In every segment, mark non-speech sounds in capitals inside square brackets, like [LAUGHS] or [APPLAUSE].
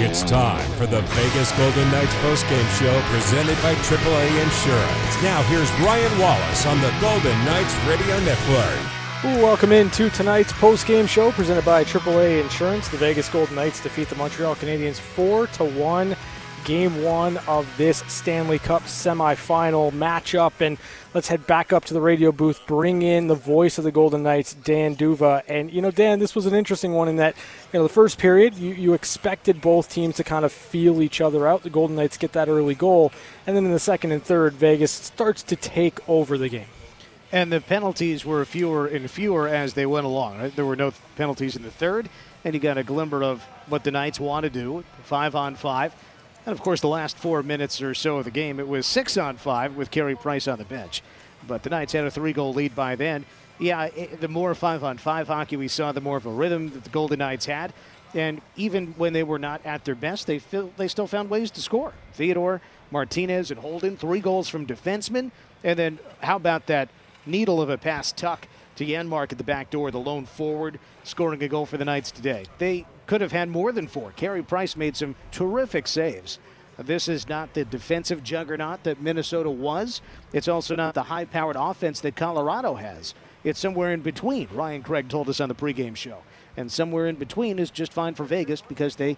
It's time for the Vegas Golden Knights postgame show presented by AAA Insurance. Now here's Ryan Wallace on the Golden Knights Radio Network. Welcome into tonight's postgame show presented by AAA Insurance. The Vegas Golden Knights defeat the Montreal Canadiens 4 to 1 game one of this Stanley Cup semifinal matchup. And let's head back up to the radio booth, bring in the voice of the Golden Knights, Dan D'Uva. And, you know, Dan, this was an interesting one in that, you know, the first period, you, you expected both teams to kind of feel each other out. The Golden Knights get that early goal. And then in the second and third, Vegas starts to take over the game. And the penalties were fewer and fewer as they went along. Right? There were no penalties in the third, and you got a glimmer of what the Knights want to do five on five. And of course, the last four minutes or so of the game, it was six on five with Carey Price on the bench. But the Knights had a three goal lead by then. Yeah, the more five on five hockey we saw, the more of a rhythm that the Golden Knights had. And even when they were not at their best, they, feel, they still found ways to score. Theodore, Martinez, and Holden, three goals from defensemen. And then how about that needle of a pass Tuch to Janmark at the back door, the lone forward, scoring a goal for the Knights today. They could have had more than four. Carey Price made some terrific saves. This is not the defensive juggernaut that Minnesota was. It's also not the high powered offense that Colorado has. It's somewhere in between, Ryan Craig told us on the pregame show. And somewhere in between is just fine for Vegas because they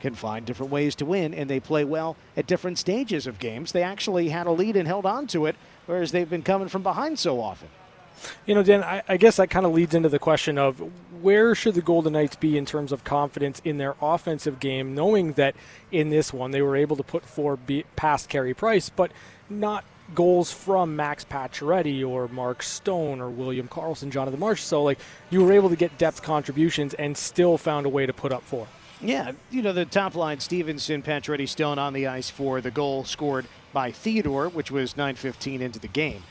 can find different ways to win and they play well at different stages of games. They actually had a lead and held on to it, whereas they've been coming from behind so often. You know, Dan, I, I guess that kind of leads into the question of where should the Golden Knights be in terms of confidence in their offensive game, knowing that in this one they were able to put four be- past Carey Price, but not goals from Max Pacioretty or Mark Stone or William Karlsson, Jonathan Marsh. So, like, you were able to get depth contributions and still found a way to put up four. Yeah, you know, the top line, Stephenson, Pacioretty, Stone on the ice for the goal scored by Theodore, which was 9.15 into the game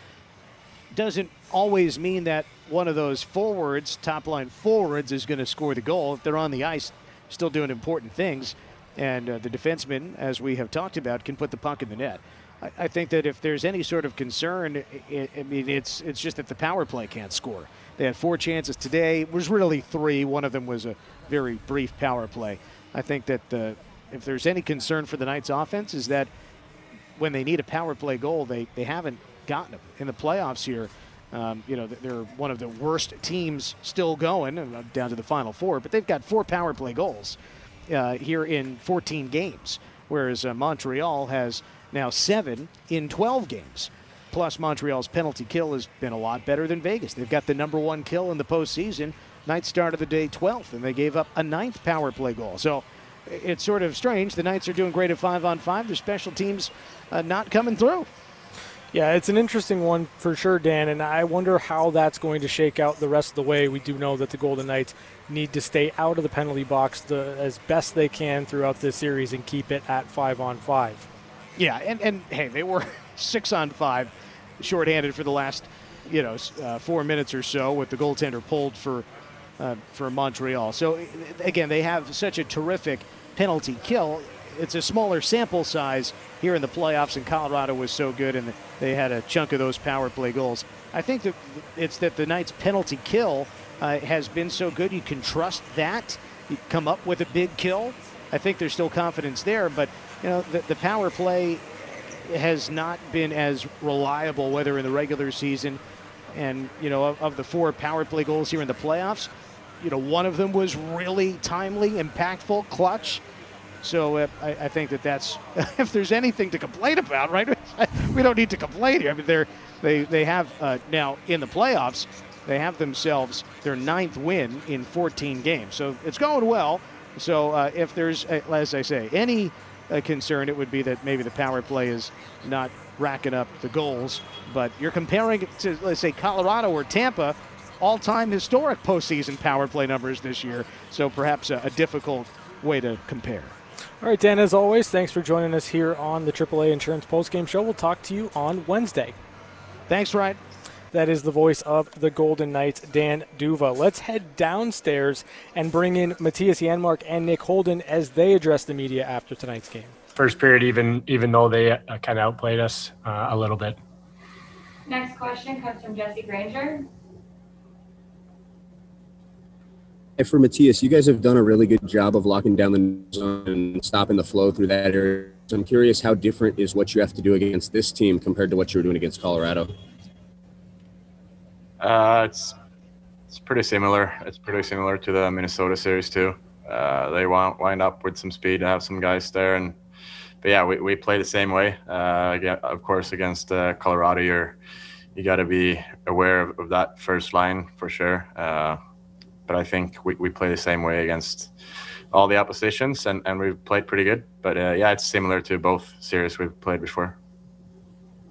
doesn't always mean that one of those forwards, top line forwards, is going to score the goal. If they're on the ice, still doing important things. And uh, the defenseman, as we have talked about, can put the puck in the net. I, I think that if there's any sort of concern, it, I mean, it's it's just that the power play can't score. They had four chances today. It was really three. One of them was a very brief power play. I think that the, if there's any concern for the Knights' offense, is that when they need a power play goal, they, they haven't gotten them in the playoffs here. Um, you know, they're one of the worst teams still going, uh, down to the final four, but they've got four power play goals uh, here in 14 games, whereas uh, Montreal has now seven in 12 games. Plus, Montreal's penalty kill has been a lot better than Vegas. They've got the number one kill in the postseason. Knights started the day 12th, and they gave up a ninth power play goal. So it's sort of strange. The Knights are doing great at five on five. Their special teams uh, not coming through. Yeah, it's an interesting one for sure, Dan, and I wonder how that's going to shake out the rest of the way. We do know that the Golden Knights need to stay out of the penalty box the, as best they can throughout this series and keep it at five on five. Yeah, and, and hey, they were [LAUGHS] six on five, shorthanded for the last, you know, uh, four minutes or so with the goaltender pulled for uh, for Montreal. So again, they have such a terrific penalty kill it's a smaller sample size here in the playoffs, and Colorado was so good, and they had a chunk of those power play goals. I think that it's that the Knights' penalty kill uh, has been so good. You can trust that. You come up with a big kill. I think there's still confidence there, but you know the, the power play has not been as reliable, whether in the regular season and you know of, of the four power play goals here in the playoffs. You know, one of them was really timely, impactful, clutch. So uh, I, I, think that that's [LAUGHS] if there's anything to complain about, right? [LAUGHS] we don't need to complain here. I mean, they're they they have uh, now in the playoffs. They have themselves their ninth win in 14 games, so it's going well. So uh, if there's, uh, as I say, any uh, concern, it would be that maybe the power play is not racking up the goals. But you're comparing it to, let's say, Colorado or Tampa, all-time historic postseason power play numbers this year. So perhaps a, a difficult way to compare. All right, Dan, as always, thanks for joining us here on the AAA Insurance Postgame Show. We'll talk to you on Wednesday. Thanks, Ryan. That is the voice of the Golden Knights, Dan D'Uva. Let's head downstairs and bring in Mattias Janmark and Nick Holden as they address the media after tonight's game. First period, even even though they uh, kind of outplayed us uh, a little bit. Next question comes from Jesse Granger. For Mattias, you guys have done a really good job of locking down the zone and stopping the flow through that area. So I'm curious how different is what you have to do against this team compared to what you were doing against Colorado? Uh, it's it's pretty similar. It's pretty similar to the Minnesota series too. Uh, they wind, wind up with some speed, have some guys there, and but yeah, we, we play the same way. Uh, of course, against uh, Colorado, you're you got to be aware of, of, that first line for sure. But I think we, we play the same way against all the oppositions, and, and we've played pretty good. But uh, yeah, it's similar to both series we've played before.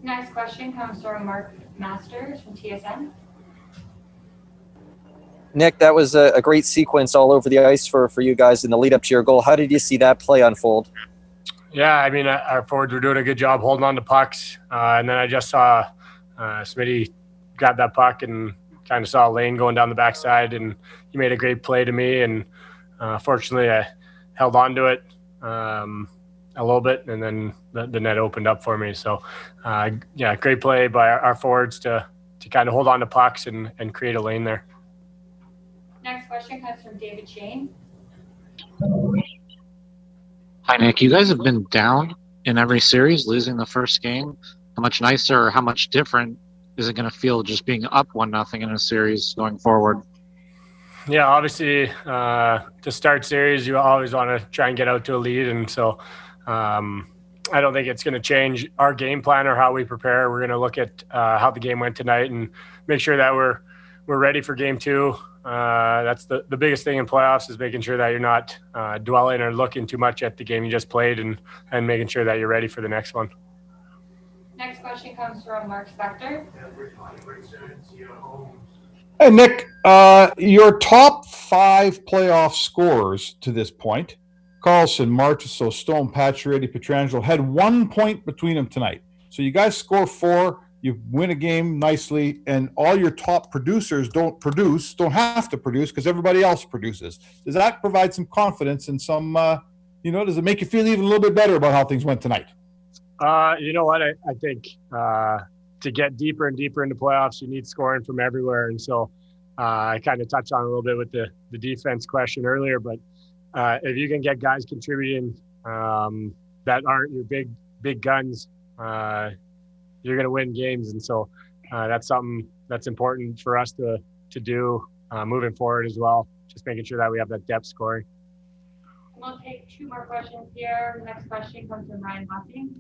Next question comes from Mark Masters from TSN. Nick, that was a, a, great sequence all over the ice for, for you guys in the lead up to your goal. How did you see that play unfold? Yeah, I mean, uh, our forwards were doing a good job holding on to pucks. Uh, and then I just saw uh, Smitty grab that puck and kind of saw a lane going down the backside. And he made a great play to me. And uh, fortunately, I held on to it um, a little bit. And then the, the, net opened up for me. So, uh, yeah, great play by our, our forwards to, to kind of hold on to pucks and, and create a lane there. Next question comes from David Schoen. Hi, Nick. You guys have been down in every series, losing the first game. How much nicer or how much different is it going to feel just being up one nothing in a series going forward? Yeah, obviously, uh, to start series, you always want to try and get out to a lead, and so um, I don't think it's going to change our game plan or how we prepare. We're going to look at uh, how the game went tonight and make sure that we're we're ready for game two. Uh, that's the, the biggest thing in playoffs is making sure that you're not uh, dwelling or looking too much at the game you just played and, and making sure that you're ready for the next one. Next question comes from Mark Spector. Hey, Nick, uh, your top five playoff scorers to this point Karlsson, Marchessault, Stone, Pacioretty, Pietrangelo had one point between them tonight. So you guys score four you win a game nicely, and all your top producers don't produce, don't have to produce because everybody else produces. Does that provide some confidence and some, uh, you know, does it make you feel even a little bit better about how things went tonight? Uh, you know what? I, I think uh, to get deeper and deeper into playoffs, you need scoring from everywhere. And so uh, I kind of touched on a little bit with the, the defense question earlier, but uh, if you can get guys contributing um, that aren't your big, big guns, uh, you're going to win games. And so uh, that's something that's important for us to to do moving forward as well. Just making sure that we have that depth scoring. We'll take two more questions here. The next question comes from Ryan Buffing.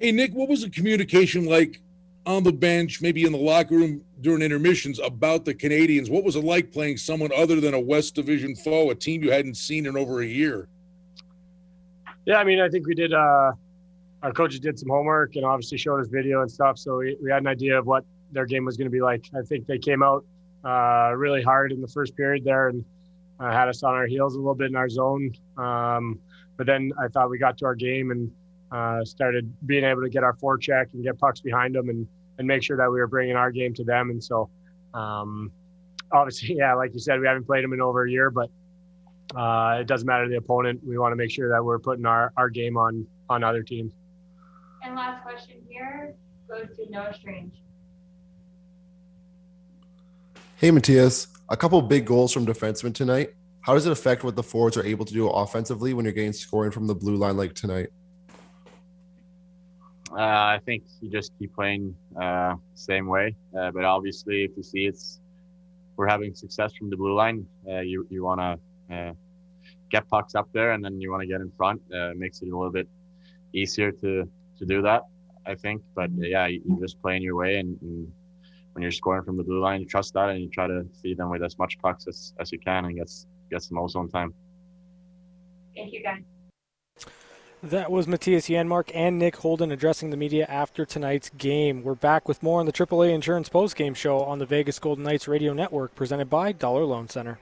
Hey Nick, what was the communication like on the bench, maybe in the locker room during intermissions about the Canadiens? What was it like playing someone other than a West Division foe, a team you hadn't seen in over a year? Yeah, I mean, I think we did. Uh, our coaches did some homework and obviously showed us video and stuff, so we, we had an idea of what their game was going to be like. I think they came out uh, really hard in the first period there and uh, had us on our heels a little bit in our zone. Um, but then I thought we got to our game and uh, started being able to get our forecheck and get pucks behind them and and make sure that we were bringing our game to them. And so, um, obviously, [LAUGHS] yeah, like you said, we haven't played them in over a year, but uh, it doesn't matter the opponent. We want to make sure that we're putting our, our game on on other teams. And last question here goes to Noah Strange. Hey, Mattias. A couple big goals from defensemen tonight. How does it affect what the forwards are able to do offensively when you're getting scoring from the blue line like tonight? Uh, I think you just keep playing uh, same way. Uh, but obviously, if you see it's we're having success from the blue line, uh, you you want to uh, get pucks up there, and then you want to get in front. Uh, makes it a little bit easier to to do that, I think. But yeah, you, are just playing your way, and, and, when you're scoring from the blue line, you trust that, and you try to feed them with as much pucks as, as you can, and gets gets them also on time. Thank you, guys. That was Mattias Janmark and Nick Holden addressing the media after tonight's game. We're back with more on the AAA Insurance postgame show on the Vegas Golden Knights Radio Network, presented by Dollar Loan Center.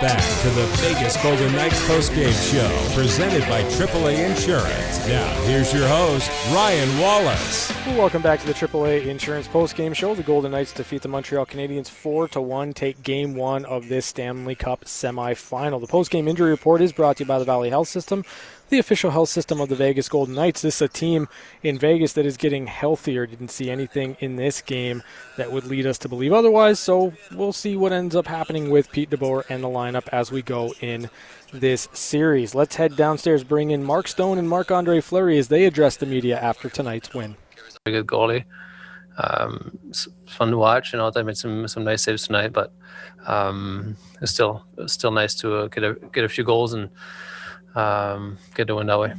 Back to the Vegas Golden Knights postgame show presented by AAA Insurance. Now, here's your host, Ryan Wallace. Welcome back to the AAA Insurance postgame show. The Golden Knights defeat the Montreal Canadiens 4 to 1, take game one of this Stanley Cup semifinal. The postgame injury report is brought to you by the Valley Health System the official health system of the Vegas Golden Knights. This is a team in Vegas that is getting healthier. Didn't see anything in this game that would lead us to believe otherwise. So we'll see what ends up happening with Pete DeBoer and the lineup as we go in this series. Let's head downstairs, bring in Mark Stone and Marc Andre Fleury as they address the media after tonight's win. A good goalie. Um, it's fun to watch. You know, they made some some nice saves tonight, but um, it's still it's still nice to uh, get a get a few goals and um, get to win that way.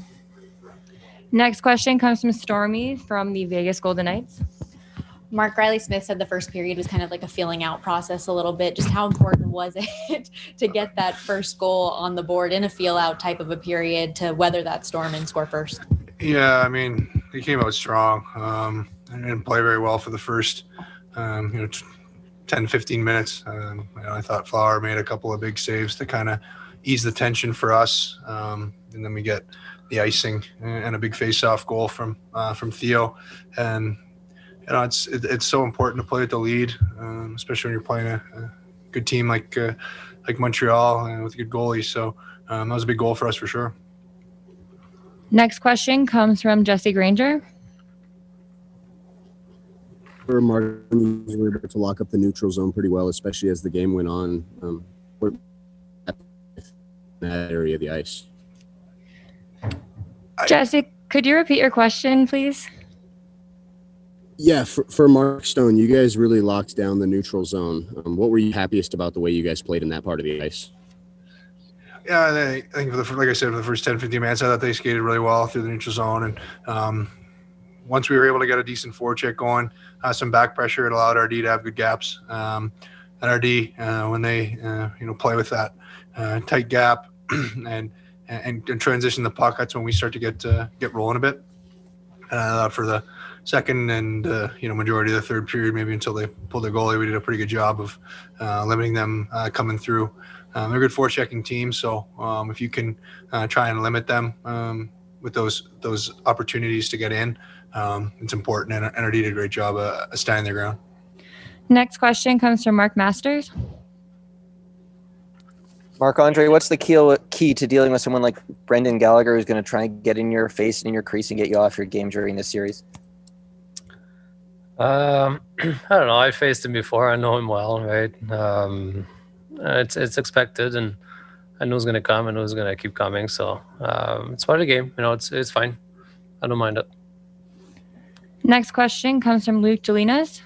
Next question comes from Stormy from the Vegas Golden Knights. Mark Reilly Smith said the first period was kind of like a feeling out process a little bit. Just how important was it [LAUGHS] to get that first goal on the board in a feel out type of a period to weather that storm and score first? Yeah, I mean, he came out strong. Um, didn't play very well for the first, um, you know, 10, 15 minutes. Um, you know, I thought Flower made a couple of big saves to kind of ease the tension for us. Um, and then we get the icing and a big face-off goal from uh, from Theo. And you know, it's it, it's so important to play at the lead, um, especially when you're playing a, a good team like uh, like Montreal and with a good goalie. So um, that was a big goal for us for sure. Next question comes from Jesse Granger. Martin, we were able to lock up the neutral zone pretty well, especially as the game went on. Um, that area of the ice. Jesse, could you repeat your question, please? Yeah, for, for Mark Stone, you guys really locked down the neutral zone. Um, what were you happiest about the way you guys played in that part of the ice? Yeah, I think, for the, like I said, for the first 10, 15 minutes, I thought they skated really well through the neutral zone. And um, once we were able to get a decent forecheck going, uh, some back pressure, it allowed RD to have good gaps. Um, and RD, uh, when they, uh, you know, play with that uh, tight gap, [CLEARS THROAT] and, and, and transition the puck. When we start to get uh, get rolling a bit. Uh, for the second and uh, you know majority of the third period, maybe until they pulled their goalie, we did a pretty good job of uh, limiting them uh, coming through. Um, they're a good forechecking team, so um, if you can uh, try and limit them um, with those those opportunities to get in, um, it's important. And NRD did a great job of standing their ground. Next question comes from Mark Masters. Marc Andre, what's the key, key to dealing with someone like Brendan Gallagher who's going to try and get in your face and in your crease and get you off your game during this series? Um, [CLEARS THROAT] I don't know. I faced him before. I know him well, right? Um, it's it's expected, and I know he's going to come. I know he's going to keep coming. So um, it's part of the game. You know, it's it's fine. I don't mind it. Next question comes from Luc Gélinas.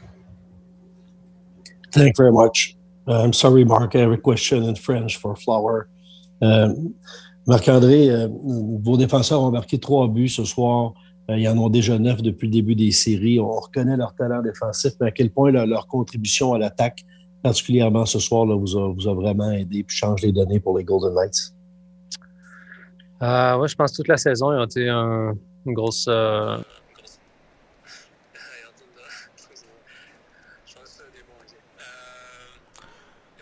Thank you very much. Uh, I'm sorry, Mark, I have a question in French for Flower. Euh, Marc-André, euh, vos défenseurs ont marqué trois buts ce soir. Euh, ils en ont déjà neuf depuis le début des séries. On reconnaît leur talent défensif, mais à quel point leur contribution à l'attaque, particulièrement ce soir, vous, a, vraiment aidé et change les données pour les Golden Knights? Euh, ouais, je pense toute la saison, ils ont été un, une grosse, euh,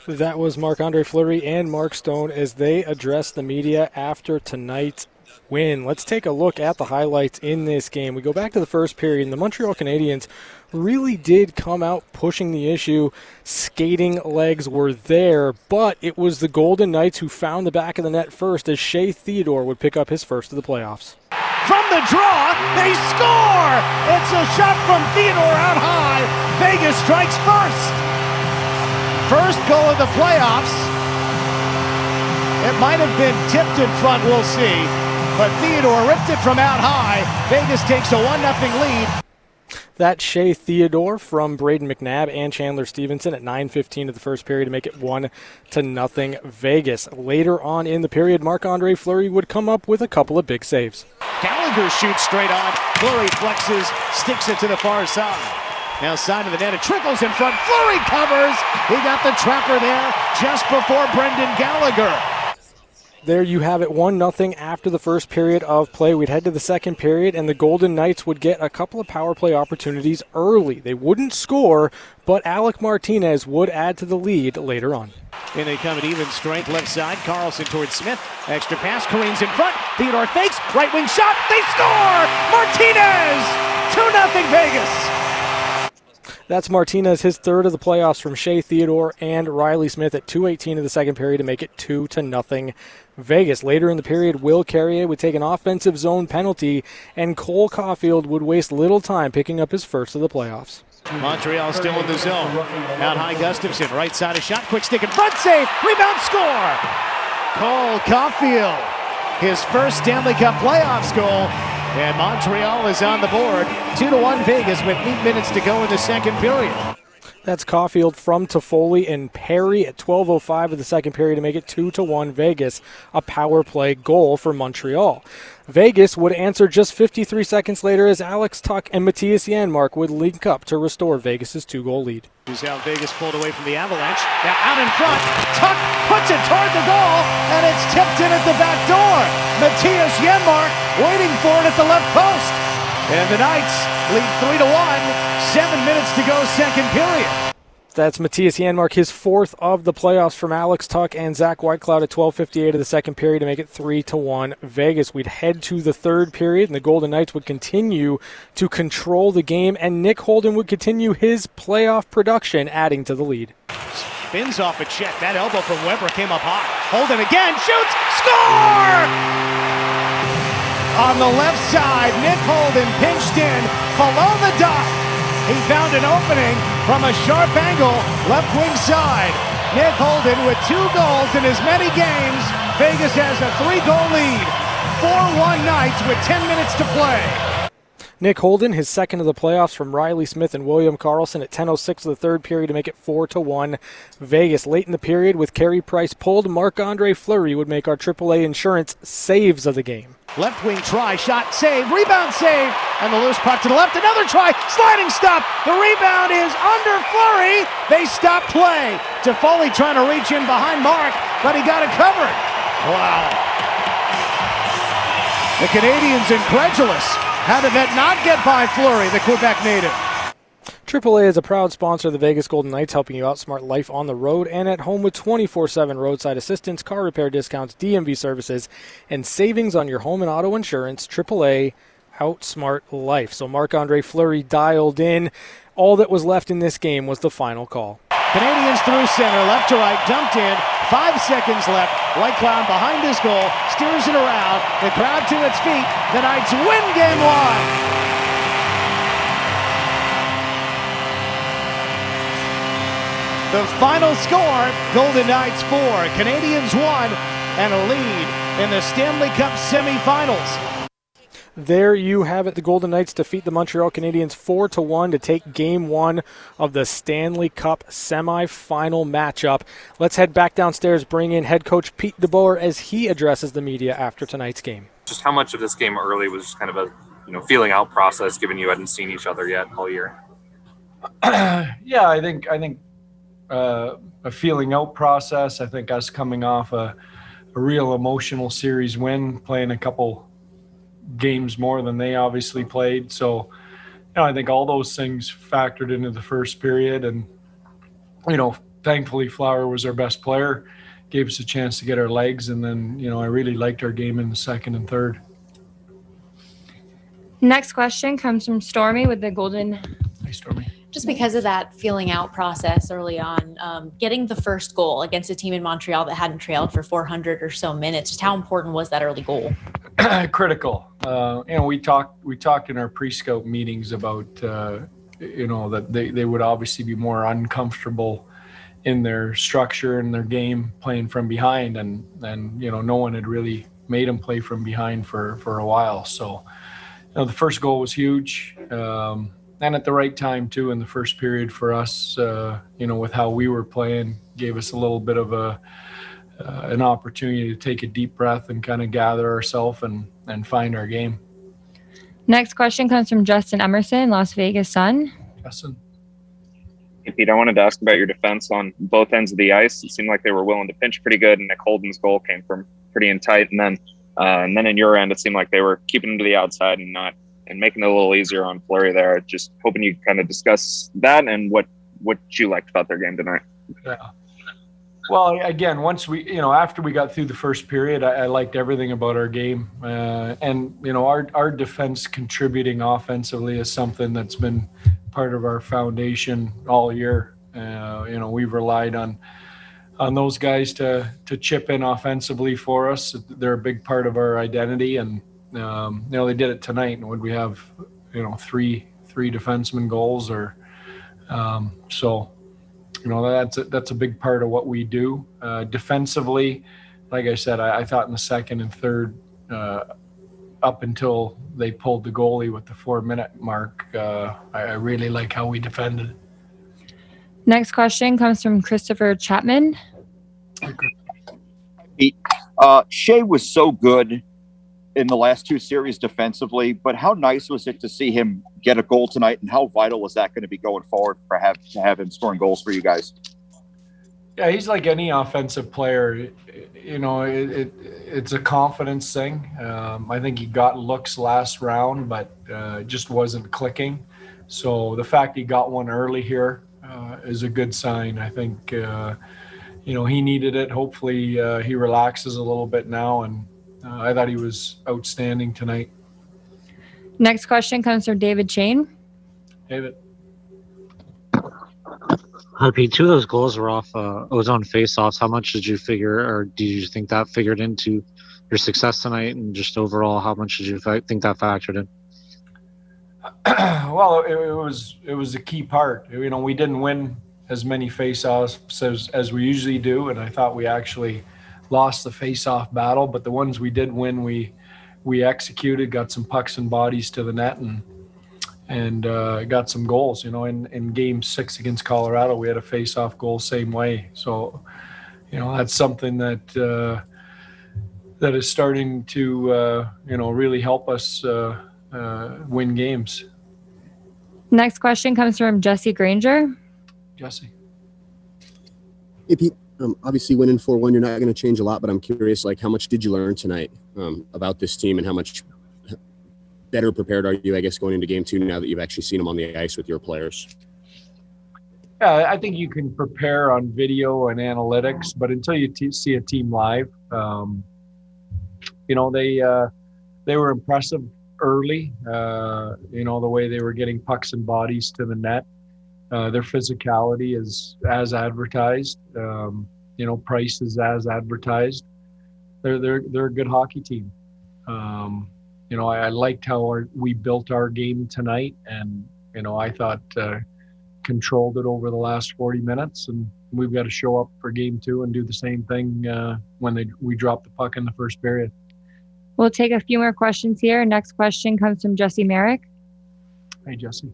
That was Marc Andre Fleury and Mark Stone as they address the media after tonight's win. Let's take a look at the highlights in this game. We go back to the first period, and the Montreal Canadiens really did come out pushing the issue. Skating legs were there, but it was the Golden Knights who found the back of the net first as Shea Theodore would pick up his first of the playoffs. From the draw, they score! It's a shot from Theodore out high. Vegas strikes first. First goal of the playoffs. It might have been tipped in front, we'll see. But Theodore ripped it from out high. Vegas takes a 1 0 lead. That Shea Theodore from Brayden McNabb and Chandler Stephenson at 9:15 of the first period to make it one to nothing Vegas. Later on in the period, Marc Andre Fleury would come up with a couple of big saves. Gallagher shoots straight on. Fleury flexes, sticks it to the far side. Now side of the net, it trickles in front. Fleury covers. He got the trapper there just before Brendan Gallagher. There you have it, one nothing after the first period of play. We'd head to the second period, and the Golden Knights would get a couple of power play opportunities early. They wouldn't score, but Alec Martinez would add to the lead later on. And they come at even strength left side. Karlsson towards Smith. Extra pass. Kareem's in front. Theodore fakes. Right wing shot. They score! Martinez! 2 0 Vegas. That's Martinez, his third of the playoffs from Shea Theodore and Reilly Smith at 2:18 of the second period to make it two to nothing. Vegas. Later in the period, Will Carrier would take an offensive zone penalty, and Cole Caufield would waste little time picking up his first of the playoffs. Montreal still in the zone. Out high, Gustafsson. Right side, a shot, quick stick in front, save, rebound, score. Cole Caufield, his first Stanley Cup playoffs goal. And Montreal is on the board. Two to one Vegas with eight minutes to go in the second period. That's Caufield from Toffoli and Perry at 12:05 of the second period to make it two to one Vegas, a power play goal for Montreal. Vegas would answer just 53 seconds later as Alex Tuch and Mattias Janmark would link up to restore Vegas's two-goal lead. Here's how Vegas pulled away from the Avalanche. Now out in front, Tuch puts it toward the goal, and it's tipped in at the back door. Mattias Janmark waiting for it at the left post. And the Knights lead three to one. Seven minutes to go, second period. That's Mattias Janmark, his fourth of the playoffs from Alex Tuch and Zach Whitecloud at 12:58 of the second period to make it three to one Vegas. We'd head to the third period, and the Golden Knights would continue to control the game, and Nick Holden would continue his playoff production, adding to the lead. Spins off a check. That elbow from Weber came up high. Holden again shoots, score! On the left side, Nick Holden pinched in below the dot. He found an opening from a sharp angle, left wing side. Nick Holden with two goals in as many games. Vegas has a three-goal lead. 4-1 Knights with 10 minutes to play. Nick Holden, his second of the playoffs from Reilly Smith and William Karlsson at 10:06 of the third period to make it four to one. Vegas late in the period with Carey Price pulled. Marc Andre Fleury would make our AAA insurance saves of the game. Left wing try, shot, save, rebound, save, and the loose puck to the left. Another try, sliding stop. The rebound is under Fleury. They stop play. Toffoli trying to reach in behind Mark, but he got it covered. Wow. The Canadiens incredulous. How did that not get by Fleury, the Quebec native? AAA is a proud sponsor of the Vegas Golden Knights, helping you outsmart life on the road and at home with 24 7 roadside assistance, car repair discounts, DMV services, and savings on your home and auto insurance. AAA outsmart life. So Marc Andre Fleury dialed in. All that was left in this game was the final call. Canadiens through center, left to right, dumped in. Five seconds left. Whitecloud behind his goal, steers it around. The crowd to its feet. The Knights win game one. The final score Golden Knights 4, Canadiens 1, and a lead in the Stanley Cup semifinals. There you have it. The Golden Knights defeat the Montreal Canadiens 4 to 1 to take game 1 of the Stanley Cup semifinal matchup. Let's head back downstairs, bring in head coach Pete DeBoer as he addresses the media after tonight's game. Just how much of this game early was just kind of a, you know, feeling out process given you hadn't seen each other yet all year? [CLEARS THROAT] yeah, I think I think uh, a feeling out process. I think us coming off a, a real emotional series win, playing a couple games more than they obviously played. So, you know, I think all those things factored into the first period. And, you know, thankfully, Flower was our best player, gave us a chance to get our legs. And then, you know, I really liked our game in the second and third. Next question comes from Stormy with the Golden. Hi, Stormy just because of that feeling out process early on, um, getting the first goal against a team in Montreal that hadn't trailed for 400 or so minutes, just how important was that early goal? [CLEARS THROAT] Critical. Uh, you know, we talked we talked in our pre-scout meetings about uh, you know that they, they would obviously be more uncomfortable in their structure and their game playing from behind, and and you know no one had really made them play from behind for for a while. So, you know, the first goal was huge. Um, and at the right time too in the first period for us uh, you know with how we were playing gave us a little bit of a uh, an opportunity to take a deep breath and kind of gather ourselves and and find our game next question comes from justin emerson las vegas sun justin Hey, Pete, I wanted to ask about your defense on both ends of the ice. It seemed like they were willing to pinch pretty good, and Nick Holden's goal came from pretty in tight. And then, uh, and then in your end, it seemed like they were keeping him to the outside and not and making it a little easier on Fleury there. Just hoping you kind of discuss that and what what you liked about their game tonight. Yeah. Well, again, once we, you know, after we got through the first period, I, I liked everything about our game, uh, and you know, our our defense contributing offensively is something that's been part of our foundation all year. Uh, you know, we've relied on on those guys to to chip in offensively for us. They're a big part of our identity, and um, you know, they did it tonight. And would we have, you know, three three defenseman goals or um, so? You know that's a, that's a big part of what we do uh, defensively. Like I said, I, I, thought in the second and third, uh, up until they pulled the goalie with the four minute mark, uh, I, I, really like how we defended. Next question comes from Christopher Chapman. Pete, uh, Shea was so good in the last two series defensively, but how nice was it to see him get a goal tonight, and how vital was that going to be going forward for have to have him scoring goals for you guys? Yeah, he's like any offensive player. You know, it, it it's a confidence thing. Um, I think he got looks last round, but uh, just wasn't clicking. So the fact he got one early here uh, is a good sign. I think. Uh, you know, he needed it. Hopefully, uh, he relaxes a little bit now and uh, I thought he was outstanding tonight. Next question comes from David Schoen. David. Hi, Pete. Two of those goals were off uh, ozone face-offs. How much did you figure, or do you think that figured into your success tonight, and just overall, how much did you think that factored in? [CLEARS THROAT] well, it, it, was it was a key part. You know, we didn't win as many face-offs as, as we usually do, and I thought we actually lost the face-off battle, but the ones we did win, we we executed, got some pucks and bodies to the net, and and uh, got some goals. You know, in in Game Six against Colorado, we had a face-off goal same way. So, you know, that's something that uh, that is starting to uh, you know really help us uh, uh, win games. Next question comes from Jesse Granger. Jesse. Hey Pete, um, obviously, winning four one, you're not going to change a lot. But I'm curious, like, how much did you learn tonight um, about this team, and how much better prepared are you, I guess, going into game two now that you've actually seen them on the ice with your players? Yeah, I think you can prepare on video and analytics, but until you t- see a team live, um, you know they uh, they were impressive early. Uh, you know the way they were getting pucks and bodies to the net. Uh, their physicality is as advertised. Um, you know, price is as advertised. They're they're they're a good hockey team. Um, you know, I, I liked how our, we built our game tonight, and you know, I thought uh, controlled it over the last 40 minutes, and we've got to show up for game two and do the same thing uh, when they we drop the puck in the first period. We'll take a few more questions here. Next question comes from Jesse Merrick. Hey, Jesse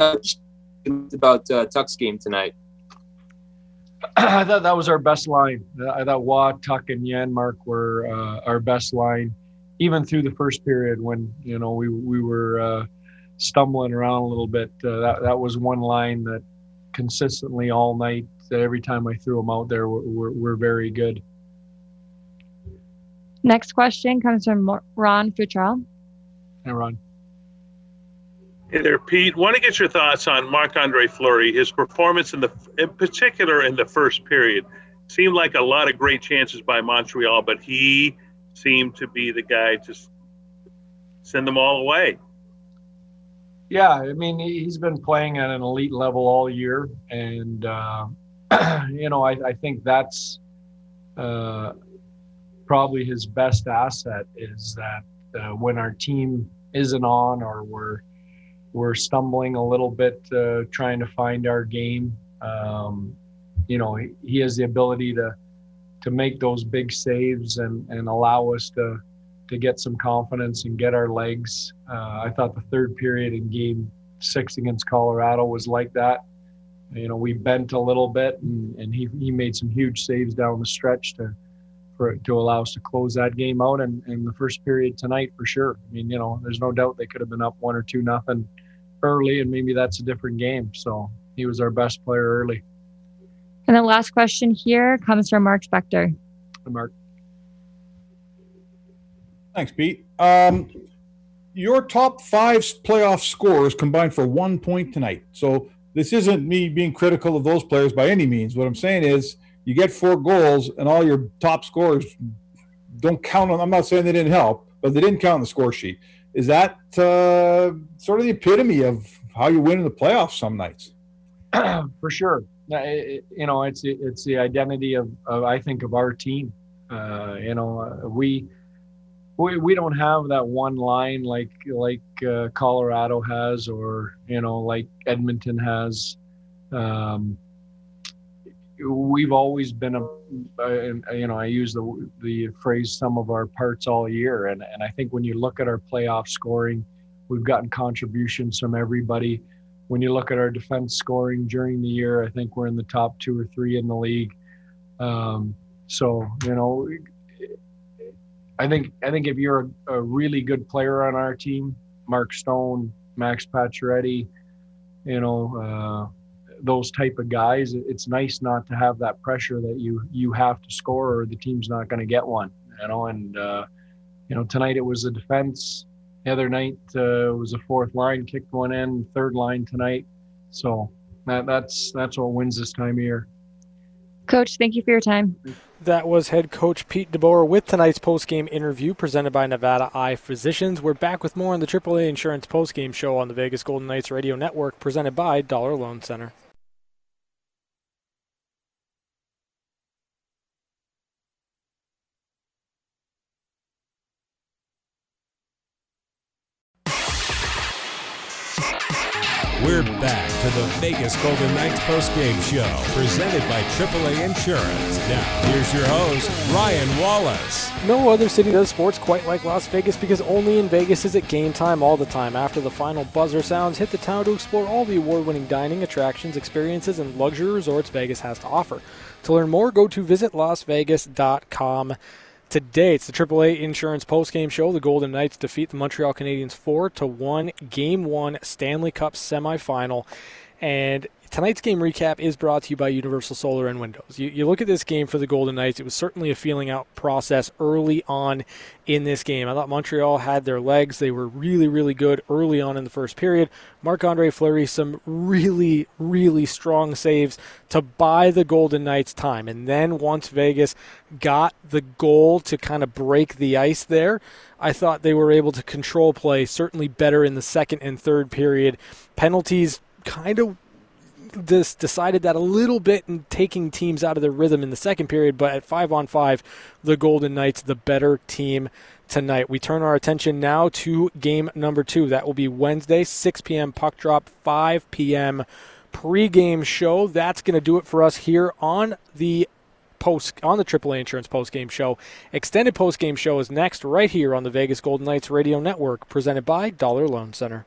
uh, about uh, Tuck's game tonight? [CLEARS THROAT] I thought that was our best line. I thought Roy, Tuch, and Janmark were uh, our best line, even through the first period when you know we we were uh, stumbling around a little bit. Uh, that that was one line that consistently all night. Every time I threw them out there, were were very good. Next question comes from Ron Futrell. Hey, Ron. Hey there, Pete. Want to get your thoughts on Marc Andre Fleury, his performance in the, in particular in the first period. Seemed like a lot of great chances by Montreal, but he seemed to be the guy to send them all away. Yeah, I mean he's been playing at an elite level all year, and uh, [CLEARS THROAT] you know I, I think that's uh, probably his best asset is that uh, when our team isn't on or we're we're stumbling a little bit uh, trying to find our game. Um, you know, he, he, has the ability to to make those big saves and, and allow us to to get some confidence and get our legs. Uh, I thought the third period in game six against Colorado was like that. You know, we bent a little bit and, and he, he made some huge saves down the stretch to for to allow us to close that game out and, and the first period tonight for sure. I mean, you know, there's no doubt they could have been up one or two nothing early, and maybe that's a different game. So he was our best player early. And the last question here comes from Mark Spector. Mark. Thanks, Pete. Um, your top five playoff scores combined for one point tonight. So this isn't me being critical of those players by any means. What I'm saying is, you get four goals, and all your top scorers don't count on. I'm not saying they didn't help, but they didn't count on the score sheet. Is that uh, sort of the epitome of how you win in the playoffs some nights? [CLEARS THROAT] for sure. You know, it's it's the identity of, of I think of our team. Uh, you know, uh, we we we don't have that one line like like uh, Colorado has, or you know, like Edmonton has. Um, we've always been a, you know I use the the phrase "sum of our parts all year," and and I think when you look at our playoff scoring, we've gotten contributions from everybody. When you look at our defense scoring during the year, I think we're in the top two or three in the league. Um, so you know, I think I think if you're a, a really good player on our team, Mark Stone, Max Pacioretty, you know, uh, those type of guys, it's nice not to have that pressure that you you have to score or the team's not going to get one. You know, and uh, you know tonight it was the defense. The other night uh, was a fourth line kicked one in, third line tonight. So that, that's that's what wins this time of year. Coach, thank you for your time. That was head coach Pete DeBoer with tonight's post-game interview presented by Nevada Eye Physicians. We're back with more on the AAA Insurance post-game show on the Vegas Golden Knights Radio Network presented by Dollar Loan Center. Vegas Golden Knights postgame show, presented by AAA Insurance. Now, here's your host, Ryan Wallace. No other city does sports quite like Las Vegas because only in Vegas is it game time all the time. After the final buzzer sounds, hit the town to explore all the award winning dining, attractions, experiences, and luxury resorts Vegas has to offer. To learn more, go to visitlasvegas.com today. It's the AAA Insurance postgame show. The Golden Knights defeat the Montreal Canadiens 4 to 1, game 1 Stanley Cup semifinal. And tonight's game recap is brought to you by Universal Solar and Windows. You, you look at this game for the Golden Knights, it was certainly a feeling out process early on in this game. I thought Montreal had their legs. They were really, really good early on in the first period. Marc Andre Fleury, some really, really strong saves to buy the Golden Knights time. And then once Vegas got the goal to kind of break the ice there, I thought they were able to control play certainly better in the second and third period. Penalties kind of just decided that a little bit in taking teams out of their rhythm in the second period, but at five on five, the Golden Knights, the better team tonight. We turn our attention now to game number two. That will be Wednesday, 6 p.m. puck drop, 5 p.m. pregame show. That's going to do it for us here on the post on the AAA Insurance postgame show. Extended postgame show is next right here on the Vegas Golden Knights Radio Network, presented by Dollar Loan Center.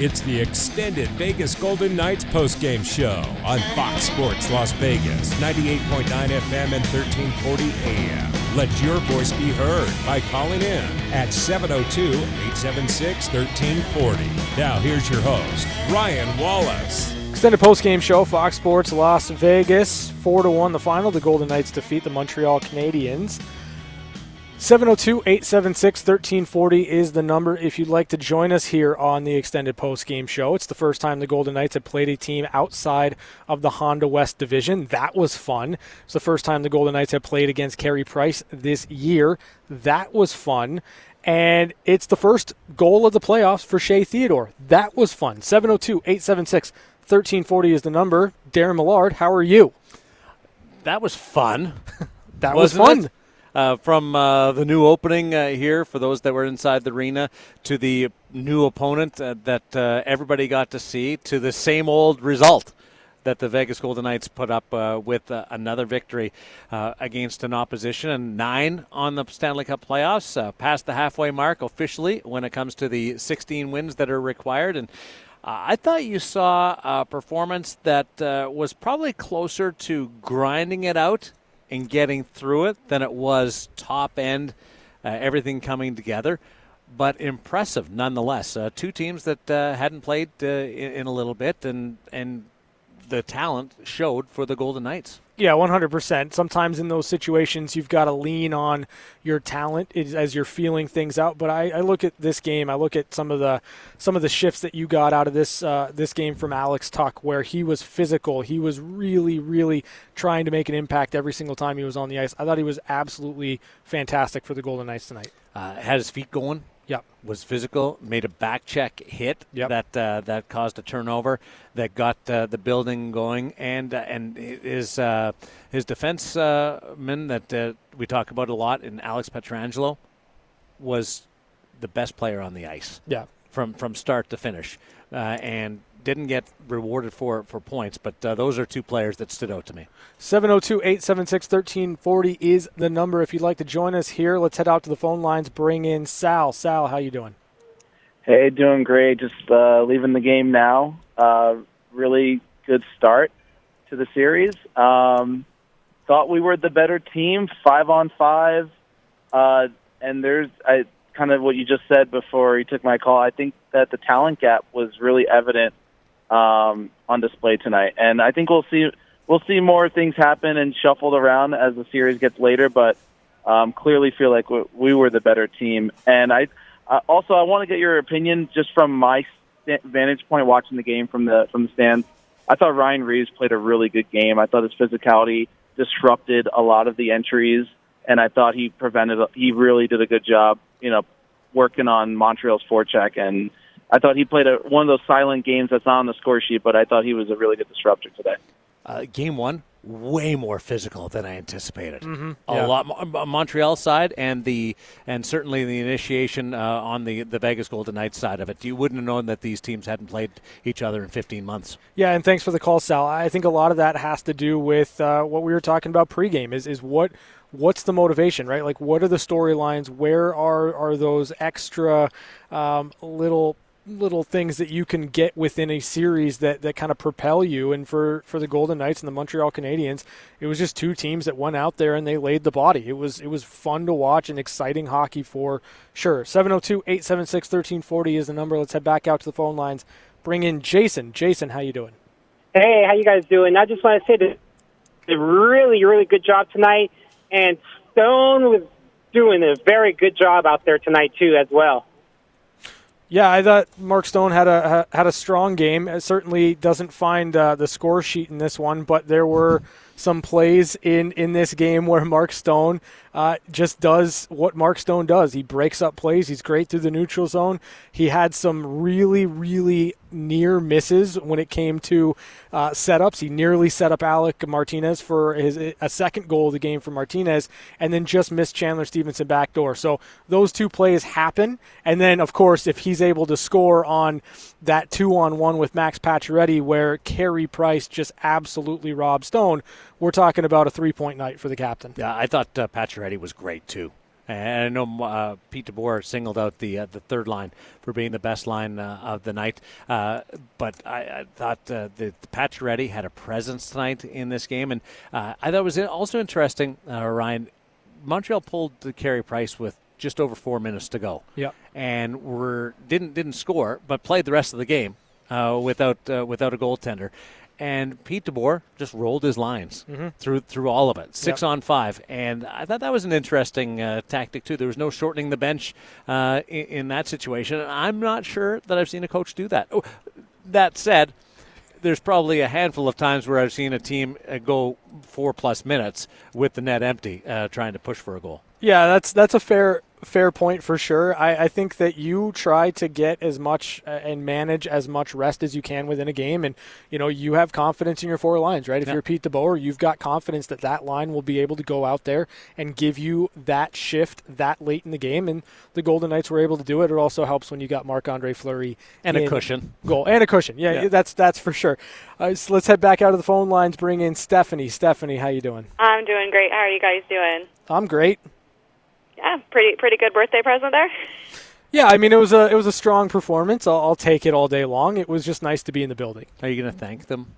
It's the extended Vegas Golden Knights postgame show on Fox Sports Las Vegas, 98.9 FM and 1340 AM. Let your voice be heard by calling in at 702 876 1340. Now, here's your host, Ryan Wallace. Extended postgame show, Fox Sports Las Vegas, 4 to 1 the final. The Golden Knights defeat the Montreal Canadiens. 702 876 1340 is the number if you'd like to join us here on the extended post game show. It's the first time the Golden Knights have played a team outside of the Honda West division. That was fun. It's the first time the Golden Knights have played against Carey Price this year. That was fun. And it's the first goal of the playoffs for Shea Theodore. That was fun. 702 876 1340 is the number. Darren Millard, how are you? That was fun. [LAUGHS] That was Wasn't fun. it? Uh, from uh, the new opening uh, here for those that were inside the arena to the new opponent uh, that everybody got to see to the same old result that the Vegas Golden Knights put up uh, with uh, another victory uh, against an opposition and nine on the Stanley Cup playoffs, past the halfway mark officially when it comes to the 16 wins that are required. And I thought you saw a performance that was probably closer to grinding it out and getting through it than it was top end, uh, everything coming together. But impressive nonetheless. Uh, two teams that uh, hadn't played uh, in, in a little bit, and and the talent showed for the Golden Knights. Yeah, 100%. Sometimes in those situations, you've got to lean on your talent as you're feeling things out. But I, I, look at this game. I look at some of the some of the shifts that you got out of this uh, this game from Alex Tuch, where he was physical. He was really, really trying to make an impact every single time he was on the ice. I thought he was absolutely fantastic for the Golden Knights tonight. Uh, had his feet going. Yep. Was physical, made a back check hit yep. that uh, that caused a turnover that got uh, the building going, and uh, and his uh, his defenseman that uh, we talk about a lot in Alex Pietrangelo was the best player on the ice. Yeah. From from start to finish, uh, and didn't get rewarded for for points, but uh, those are two players that stood out to me. 702-876-1340 is the number if you'd like to join us here. Let's head out to the phone lines. Bring in Sal. Sal, how you doing? Hey, doing great. Just uh, leaving the game now. Uh, really good start to the series. Um, thought we were the better team, five on five. Uh, and there's I kind of what you just said before you took my call. I think that the talent gap was really evident um, on display tonight, and I think we'll see we'll see more things happen and shuffled around as the series gets later. But um, clearly, feel like we were the better team. And I uh, also I want to get your opinion just from my vantage point, watching the game from the from the stands. I thought Ryan Reaves played a really good game. I thought his physicality disrupted a lot of the entries, and I thought he prevented. He really did a good job, you know, working on Montreal's forecheck and I thought he played a, one of those silent games that's not on the score sheet, but I thought he was a really good disruptor today. Uh, game one, way more physical than I anticipated. Mm-hmm. A lot more, Montreal side and the and certainly the initiation uh, on the the Vegas Golden Knights side of it. You wouldn't have known that these teams hadn't played each other in 15 months. Yeah, and thanks for the call, Sal. I think a lot of that has to do with uh, what we were talking about pregame. Is is what what's the motivation, right? Like, what are the storylines? Where are are those extra um, little little things that you can get within a series that, that kind of propel you. And for, for the Golden Knights and the Montreal Canadiens, it was just two teams that went out there and they laid the body. It was it was fun to watch and exciting hockey for sure. 702-876-1340 is the number. Let's head back out to the phone lines. Bring in Jason. Jason, how you doing? Hey, how you guys doing? I just want to say that a really, really good job tonight. And Stone was doing a very good job out there tonight too, as well. Yeah, I thought Mark Stone had a had a strong game. It certainly doesn't find uh, the score sheet in this one, but there were some plays in in this game where Mark Stone uh, just does what Mark Stone does. He breaks up plays. He's great through the neutral zone. He had some really, really near misses when it came to uh, setups. He nearly set up Alec Martinez for his a second goal of the game for Martinez, and then just missed Chandler Stephenson backdoor. So those two plays happen, and then of course if he's able to score on that two on one with Max Pacioretty, where Carey Price just absolutely robbed Stone, we're talking about a three point night for the captain. Yeah, I thought uh, Pacioretty was great too. And I know uh, Pete DeBoer singled out the uh, the third line for being the best line uh, of the night, uh, but I, I thought uh, the, the Pacioretty had a presence tonight in this game, and uh, I thought it was also interesting, Ryan. Montreal pulled the Carey Price with just over four minutes to go. Yeah, and were didn't didn't score, but played the rest of the game without without a goaltender and Pete DeBoer just rolled his lines mm-hmm. through through all of it, six yep. on five, and I thought that was an interesting uh, tactic too. There was no shortening the bench uh, in, in, that situation. I'm not sure that I've seen a coach do that. Oh, that said, there's probably a handful of times where I've seen a team uh, go four plus minutes with the net empty, uh, trying to push for a goal. Yeah, that's that's a fair fair point for sure. I, I, think that you try to get as much uh, and manage as much rest as you can within a game, and you know you have confidence in your four lines, right? If you're Pete DeBoer, you've got confidence that that line will be able to go out there and give you that shift that late in the game, and the Golden Knights were able to do it. It also helps when you got Marc Andre Fleury and a cushion goal and a cushion. Yeah, yeah. that's that's for sure. Uh, so let's head back out of the phone lines. Bring in Stephanie. Stephanie, how you doing? I'm doing great. How are you guys doing? I'm great. Yeah, pretty pretty good birthday present there. Yeah, I mean it was a it was a strong performance. I'll, I'll take it all day long. It was just nice to be in the building. Are you going to thank them?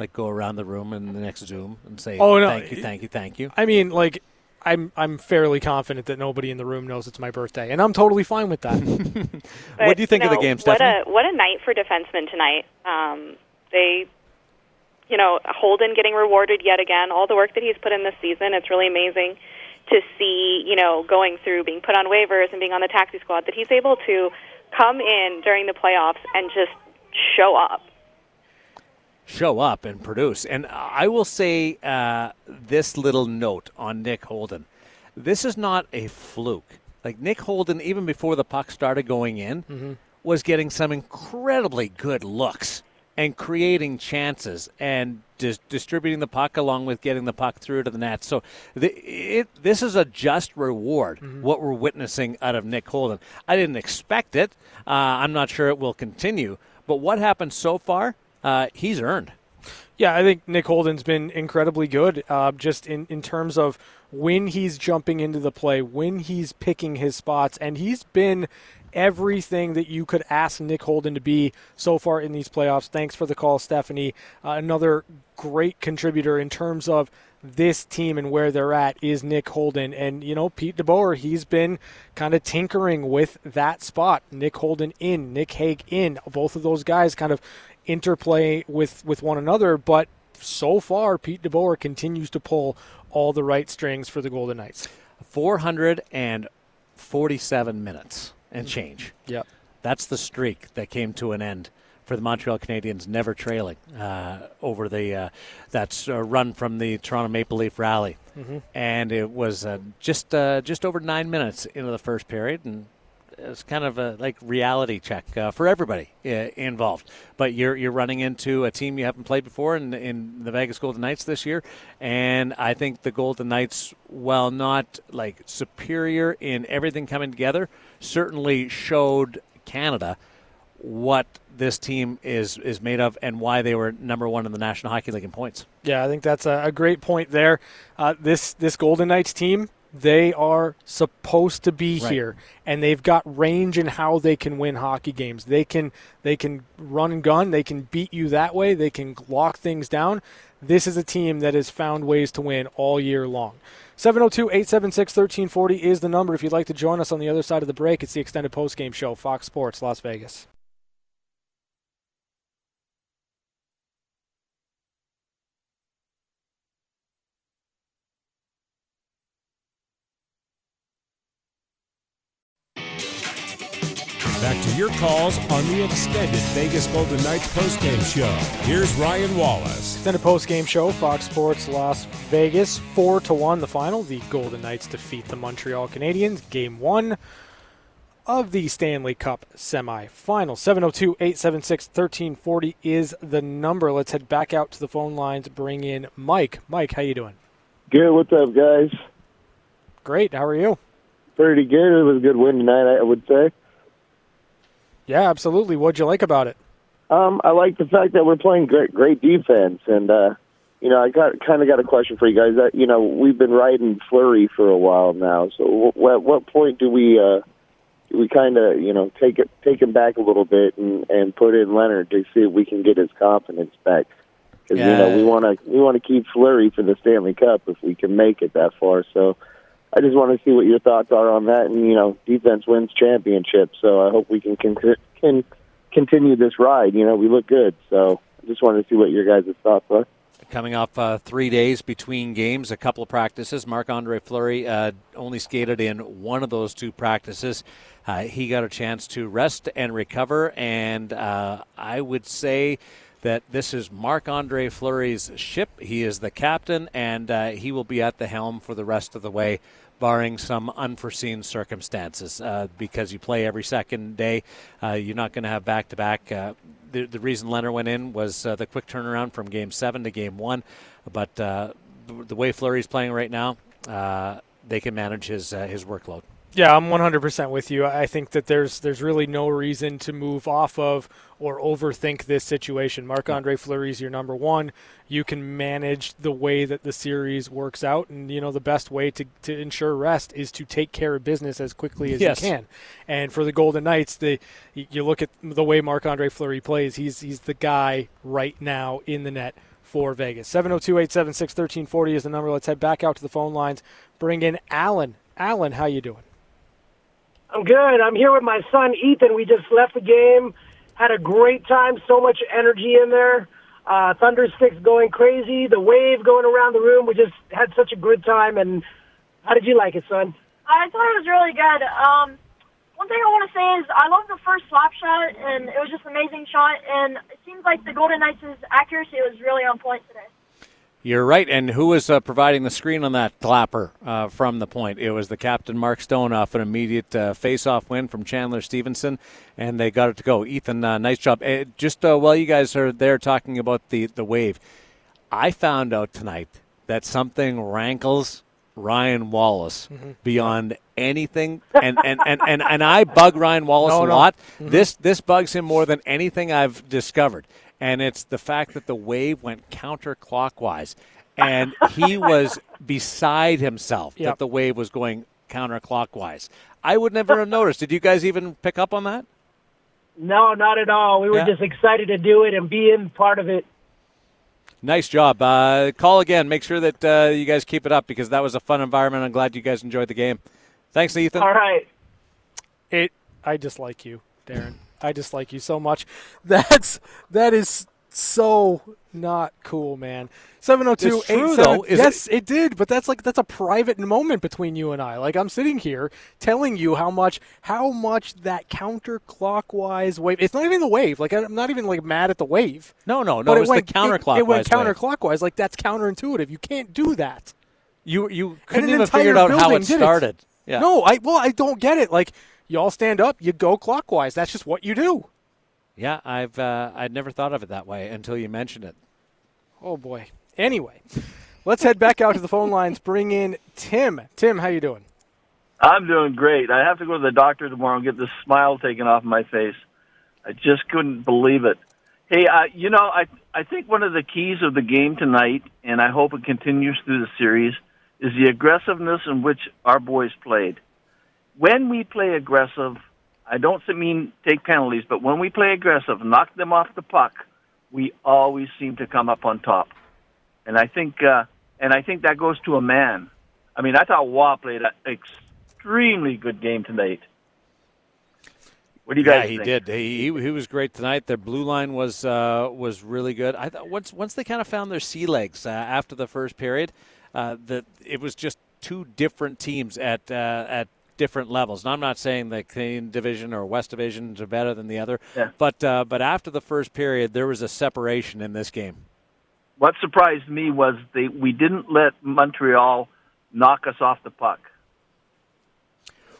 Like go around the room in the next Zoom and say, Oh, no. thank you, thank you, thank you." I mean, like I'm I'm fairly confident that nobody in the room knows it's my birthday, and I'm totally fine with that. [LAUGHS] what do you think of the no, game, What Stephanie? a what a night for defensemen tonight. Um, they, you know, Holden getting rewarded yet again. All the work that he's put in this season, it's really amazing to see. You know, going through being put on waivers and being on the taxi squad, that he's able to come in during the playoffs and just show up. show up and produce. And I will say uh, this little note on Nick Holden. This is not a fluke. Like Nick Holden, even before the puck started going in, Mhm. was getting some incredibly good looks and creating chances and dis- distributing the puck along with getting the puck through to the net. So the, it, this is a just reward, what we're witnessing out of Nick Holden. I didn't expect it. Uh, I'm not sure it will continue. But what happened so far, uh, he's earned. Yeah, I think Nick Holden's been incredibly good, uh, just in, in terms of when he's jumping into the play, when he's picking his spots, and he's been everything that you could ask Nick Holden to be so far in these playoffs. Thanks for the call, Stephanie. Uh, another great contributor in terms of this team and where they're at is Nick Holden. And, you know, Pete DeBoer, he's been kind of tinkering with that spot. Nick Holden in, Nick Hague in. Both of those guys kind of interplay with, with one another. But so far, Pete DeBoer continues to pull all the right strings for the Golden Knights. 447 minutes and change. Yep. That's the streak that came to an end for the Montreal Canadiens, never trailing uh, over the uh, that's uh, run from the Toronto Maple Leaf rally, Mhm. and it was uh, just uh, just over nine minutes into the first period, and it's kind of a like reality check uh, for everybody uh, involved. But you're you're running into a team you haven't played before in in the Vegas Golden Knights this year, and I think the Golden Knights, while not like superior in everything coming together, certainly showed Canada what this team is is made of and why they were number one in the National Hockey League in points. Yeah, I think that's a, a great point there. Uh, this this Golden Knights team, they are supposed to be Right. here, and they've got range in how they can win hockey games. They can they can run and gun. They can beat you that way. They can lock things down. This is a team that has found ways to win all year long. 702 876 1340 is the number. If you'd like to join us on the other side of the break, it's the extended postgame show, Fox Sports, Las Vegas. Your calls on the extended Vegas Golden Knights postgame show. Here's Ryan Wallace. Extended postgame show, Fox Sports Las Vegas, four to one. The final. The Golden Knights defeat the Montreal Canadiens. Game one of the Stanley Cup semifinal. 702-876-1340 is the number. Let's head back out to the phone lines. Bring in Mike. Mike, how you doing? Good. What's up, guys? Great. How are you? Pretty good. It was a good win tonight, I would say. Yeah, absolutely. What'd you like about it? Um, I like the fact that we're playing great, great defense, and uh, you know, I got kind of got a question for you guys. That you know, we've been riding Fleury for a while now. So, w- at what point do we uh, do we kind of you know take it take him back a little bit and and put in Leonard to see if we can get his confidence back? Because you know, we want to we want to keep Fleury for the Stanley Cup if we can make it that far. So. I just want to see what your thoughts are on that. And you know, defense wins championships, so I hope we can con- can continue this ride. You know, we look good, so I just wanted to see what your guys' thoughts are. Coming off uh, three days between games, a couple of practices. Marc Andre Fleury uh, only skated in one of those two practices. Uh, he got a chance to rest and recover, and uh, I would say that this is Marc Andre Fleury's ship. He is the captain, and uh, he will be at the helm for the rest of the way, barring some unforeseen circumstances. Uh, because you play every second day, uh, you're not going to have back to back. The, reason Leonard went in was uh, the quick turnaround from game seven to game one, but uh, the, way Fleury's playing right now, uh, they can manage his his workload. Yeah, I'm 100% with you. I think that there's there's really no reason to move off of or overthink this situation. Marc Andre Fleury is your number one. You can manage the way that the series works out, and you know the best way to, to ensure rest is to take care of business as quickly as Yes. you can. And for the Golden Knights, the you look at the way Marc Andre Fleury plays. He's he's the guy right now in the net for Vegas. 702-876-1340 is the number. Let's head back out to the phone lines. Bring in Alan. Alan, how you doing? I'm good. I'm here with my son Ethan. We just left the game, had a great time. So much energy in there. Uh, Thunder sticks going crazy. The wave going around the room. We just had such a good time. And how did you like it, son? I thought it was really good. Um, one thing I want to say is I love the first slap shot, and it was just an amazing shot. And it seems like the Golden Knights' accuracy was really on point today. You're right. And who was uh, providing the screen on that clapper uh, from the point? It was the captain, Mark Stone, off an immediate uh, face-off win from Chandler Stephenson, and they got it to go. Ethan, uh, nice job. Uh, just uh, while you guys are there talking about the, the wave, I found out tonight that something rankles Ryan Wallace Mhm. beyond anything, and, and, and, and, and I bug Ryan Wallace No, a no. lot. Mhm. This this bugs him more than anything I've discovered, and it's the fact that the wave went counterclockwise, and he was [LAUGHS] beside himself Yep. that the wave was going counterclockwise. I would never have noticed. Did you guys even pick up on that? No, not at all. We were Yeah. just excited to do it and be in part of it. Nice job. Uh, call again. Make sure that uh, you guys keep it up because that was a fun environment. I'm glad you guys enjoyed the game. Thanks, Ethan. All right. It. I dislike you, Darren. I dislike you so much. [LAUGHS] That's that is so not cool, man. Seven zero two It's true, eight though, Yes, it? did, but that's like that's a private moment between you and I. Like I'm sitting here telling you how much how much that counterclockwise wave. It's not even the wave. Like I'm not even like mad at the wave. No, no, no. But it was went, the counterclockwise. It, it went wave. counterclockwise. Like that's counterintuitive. You can't do that. You you couldn't even figure out how it started. Yeah. No, I well I don't get it. Like you all stand up, you go clockwise. That's just what you do. Yeah, I've uh, I'd never thought of it that way until you mentioned it. Oh boy. Anyway, let's head back out to the phone lines. Bring in Tim. Tim, how you doing? I'm doing great. I have to go to the doctor tomorrow and get this smile taken off my face. I just couldn't believe it. Hey, uh, you know, I I think one of the keys of the game tonight, and I hope it continues through the series, is the aggressiveness in which our boys played. When we play aggressive, I don't mean take penalties, but when we play aggressive, knock them off the puck, we always seem to come up on top. And I think, uh, and I think that goes to a man. I mean, I thought Waugh played an extremely good game tonight. What do you guys yeah, he think? did. He, he he was great tonight. Their blue line was uh, was really good. I thought once once they kind of found their sea legs uh, after the first period, uh, that it was just two different teams at uh, at different levels. And I'm not saying the Canadian division or West divisions are better than the other, Yeah. but uh, but after the first period, there was a separation in this game. What surprised me was they we didn't let Montreal knock us off the puck.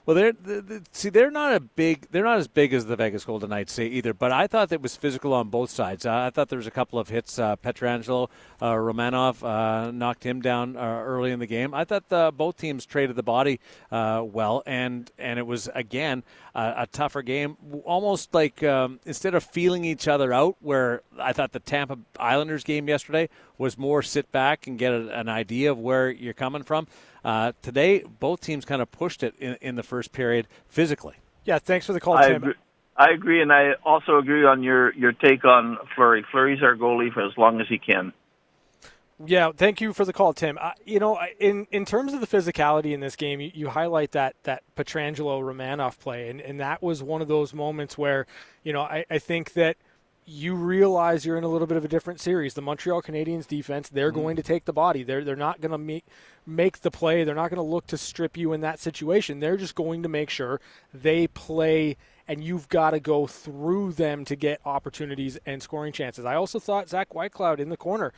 Well, they're, they they- see they're not a big they're not as big as the Vegas Golden Knights say either. But I thought it was physical on both sides. I thought there was a couple of hits. Uh, Pietrangelo, uh, Romanov uh, knocked him down uh, early in the game. I thought uh, both teams traded the body uh, well, and and it was again a tougher game. Almost like um, instead of feeling each other out, where I thought the Tampa Islanders game yesterday was more sit back and get a, an idea of where you're coming from. Uh, today, both teams kind of pushed it in, in the first period physically. Yeah, thanks for the call, I Tim. agree, I agree, and I also agree on your your take on Fleury. Fleury's our goalie for as long as he can. Yeah, thank you for the call, Tim. Uh, you know, in in terms of the physicality in this game, you, you highlight that that Pietrangelo Romanov play, and, and that was one of those moments where, you know, I, I think that you realize you're in a little bit of a different series. The Montreal Canadiens defense, they're mm-hmm. going to take the body. They're they're not going to make make the play. They're not going to look to strip you in that situation. They're just going to make sure they play and you've got to go through them to get opportunities and scoring chances. I also thought Zach Whitecloud in the corner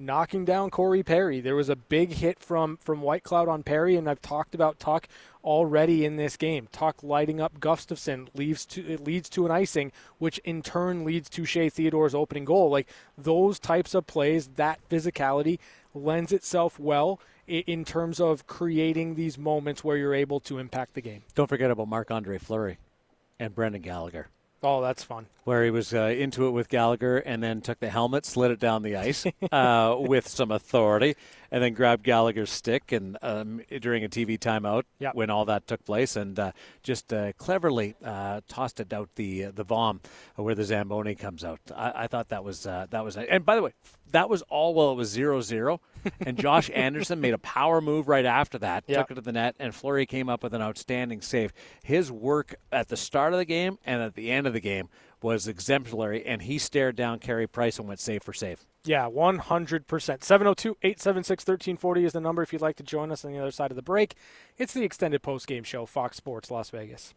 knocking down Corey Perry. There was a big hit from from Whitecloud on Perry, and I've talked about Tuch already in this game. Tuch lighting up Gustafsson leads to it leads to an icing, which in turn leads to Shea Theodore's opening goal. Like those types of plays, that physicality lends itself well in terms of creating these moments where you're able to impact the game. Don't forget about Marc Andre Fleury and Brendan Gallagher. Oh, that's fun. where he was uh, into it with Gallagher and then took the helmet, slid it down the ice [LAUGHS] uh, with some authority, and then grabbed Gallagher's stick and um, during a TV timeout Yeah. when all that took place, and uh, just uh, cleverly uh, tossed it out the the bomb where the zamboni comes out. I, I thought that was uh, that was, and by the way, that was all while it was 0-0, [LAUGHS] and Josh Anderson made a power move right after that, Yeah. took it to the net, and Fleury came up with an outstanding save. His work at the start of the game and at the end of the game was exemplary, and he stared down Carey Price and went save for save. Yeah, 100%. 702 876 1340 is the number if you'd like to join us on the other side of the break. It's the extended post game show, Fox Sports Las Vegas.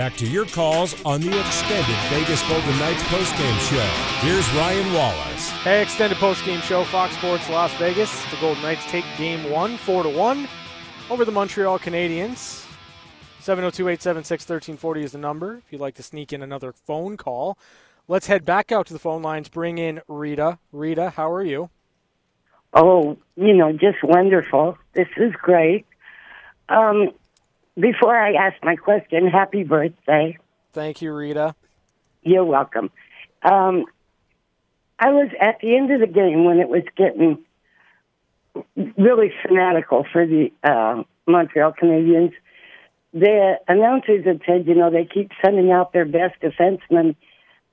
Back to your calls on the extended Vegas Golden Knights postgame show. Here's Ryan Wallace. Hey, extended post game show, Fox Sports Las Vegas. The Golden Knights take game one, 4 to 1, over the Montreal Canadiens. 702 876 1340 is the number if you'd like to sneak in another phone call. Let's head back out to the phone lines, bring in Rita. Rita, how are you? Oh, you know, just wonderful. This is great. Um, before I ask my question, happy birthday. Thank you, Rita. You're welcome. Um, I was at the end of the game when it was getting really fanatical for the uh, Montreal Canadiens. The announcers had said, you know, they keep sending out their best defensemen,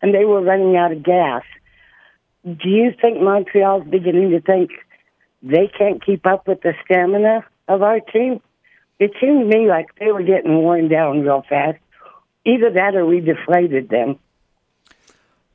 and they were running out of gas. Do you think Montreal's beginning to think they can't keep up with the stamina of our team? It seemed to me like they were getting worn down real fast. Either that or we deflated them.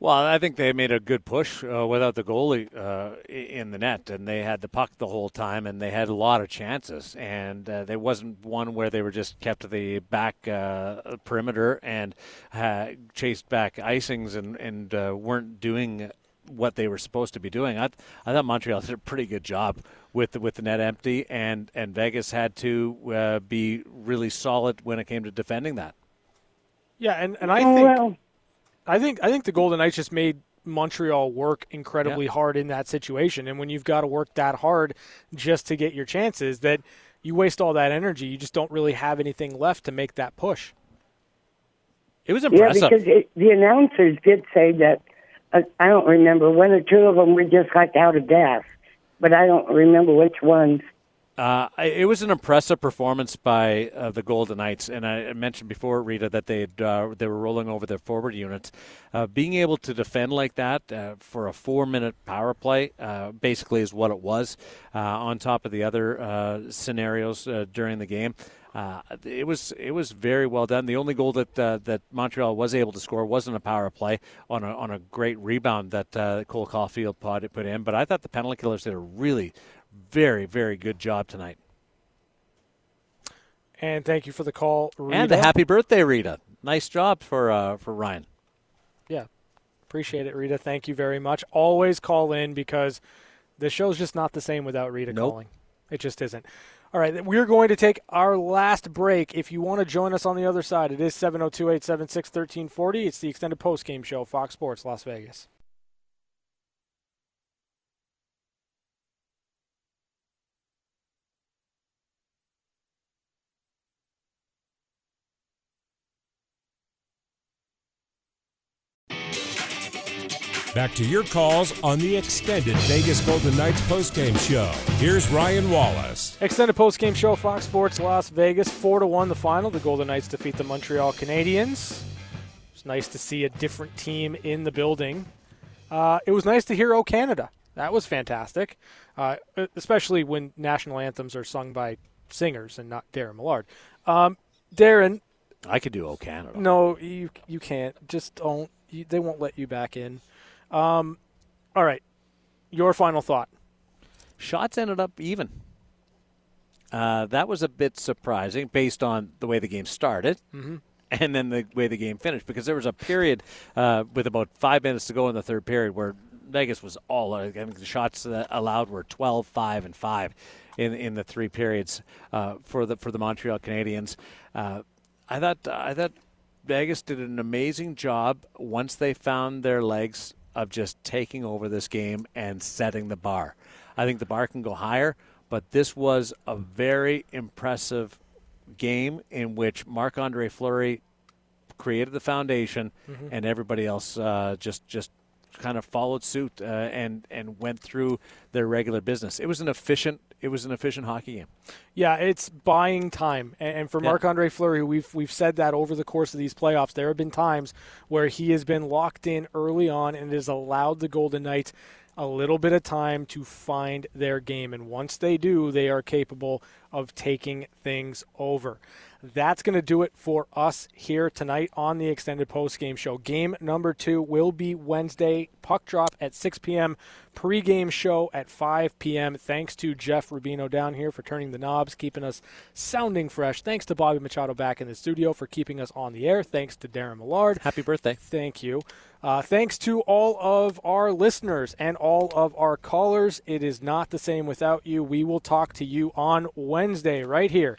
Well, I think they made a good push uh, without the goalie uh, in the net, and they had the puck the whole time, and they had a lot of chances. And uh, there wasn't one where they were just kept to the back uh, perimeter and uh, chased back icings and and uh, weren't doing what they were supposed to be doing. I, I thought Montreal did a pretty good job with the, with the net empty, and and Vegas had to uh, be really solid when it came to defending that. Yeah, and, and I Oh, think well. I think I think the Golden Knights just made Montreal work incredibly hard in that situation. And when you've got to work that hard just to get your chances, that you waste all that energy, you just don't really have anything left to make that push. It was impressive. Yeah, because it, the announcers did say that. I don't remember one or two of them were just like out of gas, but I don't remember which ones. Uh, it was an impressive performance by uh, the Golden Knights, and I mentioned before, Rita, that they uh, they were rolling over their forward units. Uh, being able to defend like that uh, for a four-minute power play, uh, basically, is what it was. On top of the other scenarios during the game, uh, it was it was very well done. The only goal that uh, that Montreal was able to score wasn't a power play on a on a great rebound that uh, Cole Caufield put put in, but I thought the penalty killers did a really very very good job tonight. And thank you for the call, Rita. And a happy birthday, Rita. Nice job for uh, for Ryan. Yeah, appreciate it, Rita. Thank you very much. Always call in because the show's just not the same without Rita Nope. calling. It just isn't. All right, we're going to take our last break. If you want to join us on the other side, it is 702 876 1340. It's the extended post game show, Fox Sports Las Vegas. Back to your calls on the extended Vegas Golden Knights postgame show. Here's Ryan Wallace. Extended post game show, Fox Sports Las Vegas. 4 to 1 the final. The Golden Knights defeat the Montreal Canadiens. It's nice to see a different team in the building. Uh, it was nice to hear "O Canada." That was fantastic, uh, especially when national anthems are sung by singers and not Darren Millard. Um, Darren, I could do "O Canada." no, you you can't. Just don't. You, they won't let you back in. Um, all right, your final thought. Shots ended up even. Uh, that was a bit surprising based on the way the game started. Mhm. and then the way the game finished. Because there was a period uh, with about five minutes to go in the third period where Vegas was all. I think the shots allowed were 12, 5, and 5 in in the three periods uh, for the for the Montreal Canadiens. Uh, I thought I thought Vegas did an amazing job once they found their legs of just taking over this game and setting the bar. I think the bar can go higher, but this was a very impressive game in which Marc Andre Fleury created the foundation, Mhm. and everybody else uh, just just kind of followed suit uh, and and went through their regular business. It was an efficient it was an efficient hockey game. Yeah, it's buying time, and, for Yeah. Marc Andre Fleury, we've we've said that over the course of these playoffs. There have been times where he has been locked in early on and has allowed the Golden Knights a little bit of time to find their game, and once they do, they are capable of taking things over. That's going to do it for us here tonight on the extended post game show. Game number two will be Wednesday. Puck drop at 6 p.m. Pre-game show at 5 p.m. Thanks to Jeff Rubino down here for turning the knobs, keeping us sounding fresh. Thanks to Bobby Machado back in the studio for keeping us on the air. Thanks to Darren Millard. Happy birthday. Thank you. Uh, thanks to all of our listeners and all of our callers. It is not the same without you. We will talk to you on Wednesday right here